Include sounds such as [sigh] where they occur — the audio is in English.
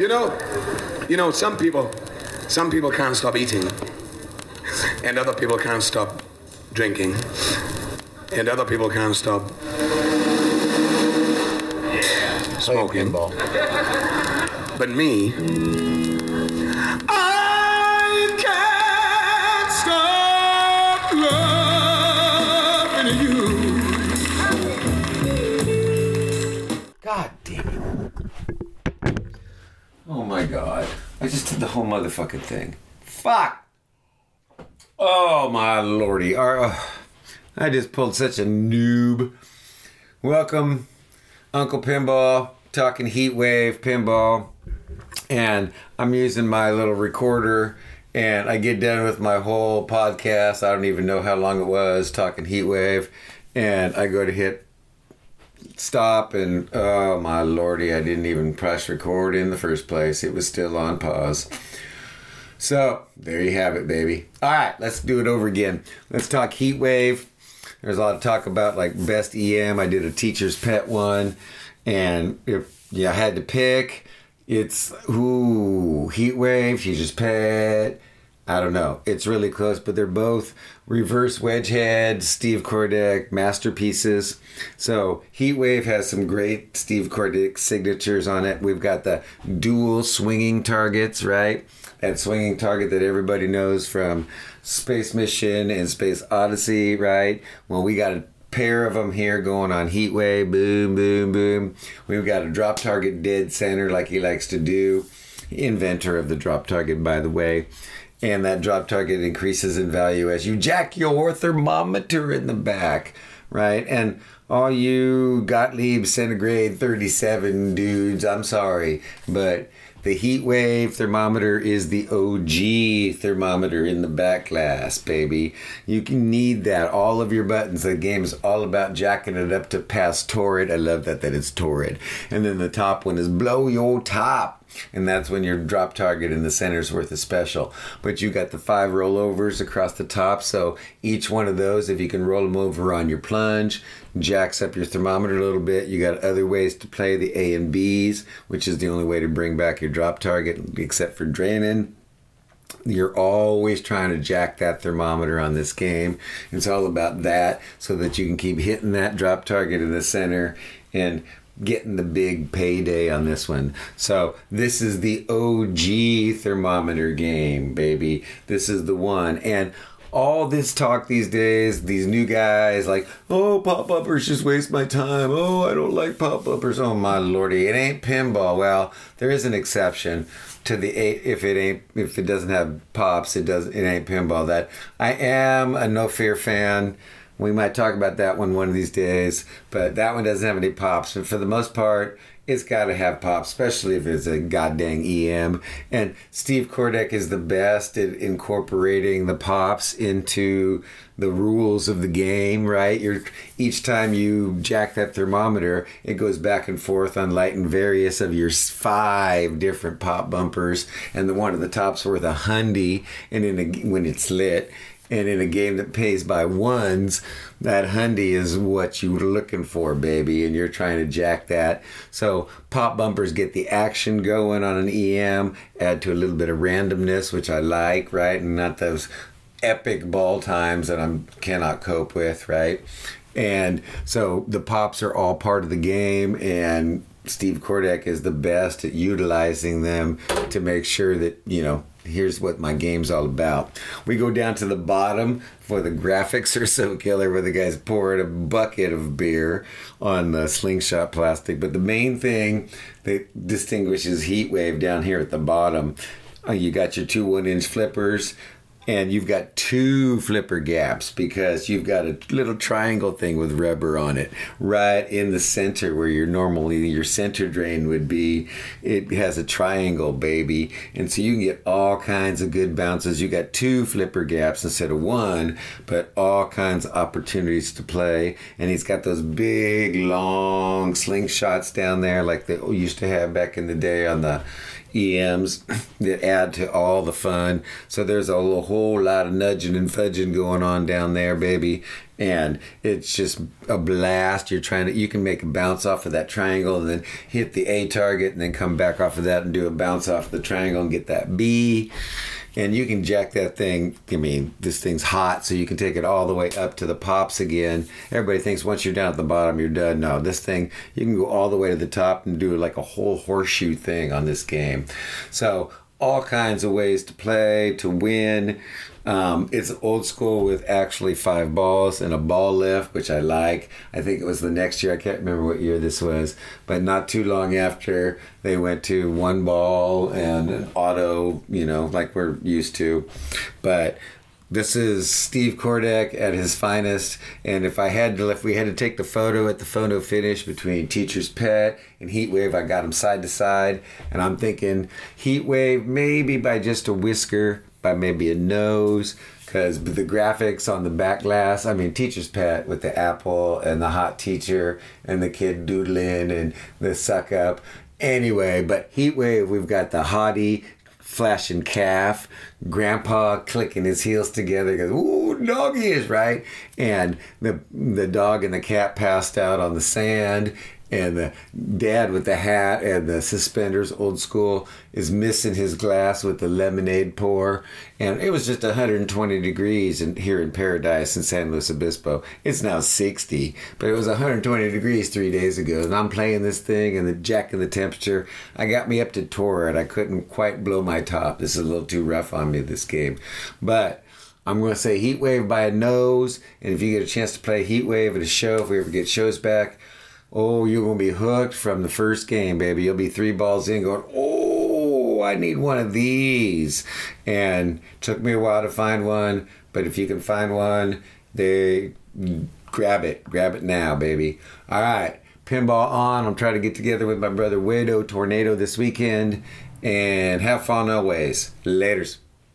You know, you know, some people, some people can't stop eating, and other people can't stop drinking, and other people can't stop smoking. But me, I can't stop loving you. God damn it. Oh my god. I just did the whole motherfucking thing. Fuck! Oh my lordy. Uh, I just pulled such a noob. Welcome, Uncle Pinball, talking heat wave pinball. And I'm using my little recorder and I get done with my whole podcast. I don't even know how long it was talking heat wave. And I go to hit stop and oh my lordy i didn't even press record in the first place. It was still on pause. So there you have it baby. All right let's do it over again. Let's talk heat wave. There's a lot of talk about like best em i did a teacher's pet one and if you had to pick it's ooh heat wave teacher's pet I don't know. It's really close, but they're both reverse wedge head, Steve Kordek masterpieces. So Heatwave has some great Steve Kordek signatures on it. We've got the dual swinging targets, right? That swinging target that everybody knows from Space Mission and Space Odyssey, right? Well, we got a pair of them here going on Heatwave, boom, boom, boom. We've got a drop target dead center like he likes to do. Inventor of the drop target, by the way and that drop target increases in value as you jack your thermometer in the back, right? And all you Gottlieb centigrade 37 dudes, I'm sorry, but the heat wave thermometer is the OG thermometer in the back glass, baby. You can need that. All of your buttons. The game is all about jacking it up to pass torrid. I love that that it's torrid. And then the top one is blow your top and that's when your drop target in the center is worth a special. But you got the five rollovers across the top, so each one of those, if you can roll them over on your plunge, jacks up your thermometer a little bit. You got other ways to play the A and B's, which is the only way to bring back your drop target, except for draining you're always trying to jack that thermometer on this game. It's all about that so that you can keep hitting that drop target in the center and getting the big payday on this one. So this is the OG thermometer game, baby. This is the one. And all this talk these days, these new guys like, oh, pop uppers just waste my time. Oh, I don't like pop uppers. Oh my lordy, it ain't pinball. Well, there is an exception to the eight if it ain't if it doesn't have pops, it does it ain't pinball. That I am a no fear fan. We might talk about that one one of these days, but that one doesn't have any pops. But for the most part, it's got to have pops, especially if it's a goddamn EM. And Steve Kordek is the best at incorporating the pops into the rules of the game, right? You're each time you jack that thermometer, it goes back and forth on lighting various of your five different pop bumpers, and the one at the top's worth a hundy, and in a, when it's lit, and in a game that pays by ones, that hundy is what you were looking for, baby, and you're trying to jack that. So pop bumpers get the action going on an EM, add to a little bit of randomness, which I like, right? And not those epic ball times that I cannot cope with, right? And so the pops are all part of the game, and Steve Kordek is the best at utilizing them to make sure that, you know, here's what my game's all about. We go down to the bottom for the graphics are so killer where the guys pouring a bucket of beer on the slingshot plastic. But the main thing that distinguishes Heatwave down here at the bottom, uh, you got your two one inch flippers and you've got two flipper gaps because you've got a little triangle thing with rubber on it right in the center where your normally your center drain would be. It has a triangle baby. And so you can get all kinds of good bounces. You got two flipper gaps instead of one but all kinds of opportunities to play. And he's got those big long slingshots down there like they used to have back in the day on the EMs [laughs] that add to all the fun. So there's a whole lot of nudging and fudging going on down there, baby. And it's just a blast. You're trying to, you can make a bounce off of that triangle and then hit the A target and then come back off of that and do a bounce off the triangle and get that B and you can jack that thing. I mean, this thing's hot, so you can take it all the way up to the pops again. Everybody thinks once you're down at the bottom, you're done. No, this thing, you can go all the way to the top and do like a whole horseshoe thing on this game. So, all kinds of ways to play, to win. Um, it's old school with actually five balls and a ball lift, which I like. I think it was the next year. I can't remember what year this was, but not too long after they went to one ball and an auto, you know, like we're used to. But this is Steve Kordek at his finest. And if I had to, if we had to take the photo at the photo finish between Teacher's Pet and Heatwave, I got them side to side. And I'm thinking Heatwave maybe by just a whisker, by maybe a nose because the graphics on the back glass i mean teacher's pet with the apple and the hot teacher and the kid doodling and the suck up anyway but Heatwave, we've got the hottie flashing calf grandpa clicking his heels together goes ooh doggy is right? And the the dog and the cat passed out on the sand and the dad with the hat and the suspenders, old school, is missing his glass with the lemonade pour. And it was just 120 degrees in, here in Paradise in San Luis Obispo. It's now 60, but it was 120 degrees three days ago. And I'm playing this thing and the jack and the temperature. I got me up to tour and I couldn't quite blow my top. This is a little too rough on me, this game. But I'm going to say Heat Wave by a nose. And if you get a chance to play Heat Wave at a show, if we ever get shows back, Oh, you're going to be hooked from the first game, baby. You'll be three balls in going, oh, I need one of these. And took me a while to find one, but if you can find one, they grab it. Grab it now, baby. All right. Pinball on. I'm trying to get together with my brother Widow Tornado this weekend and have fun always. Laters.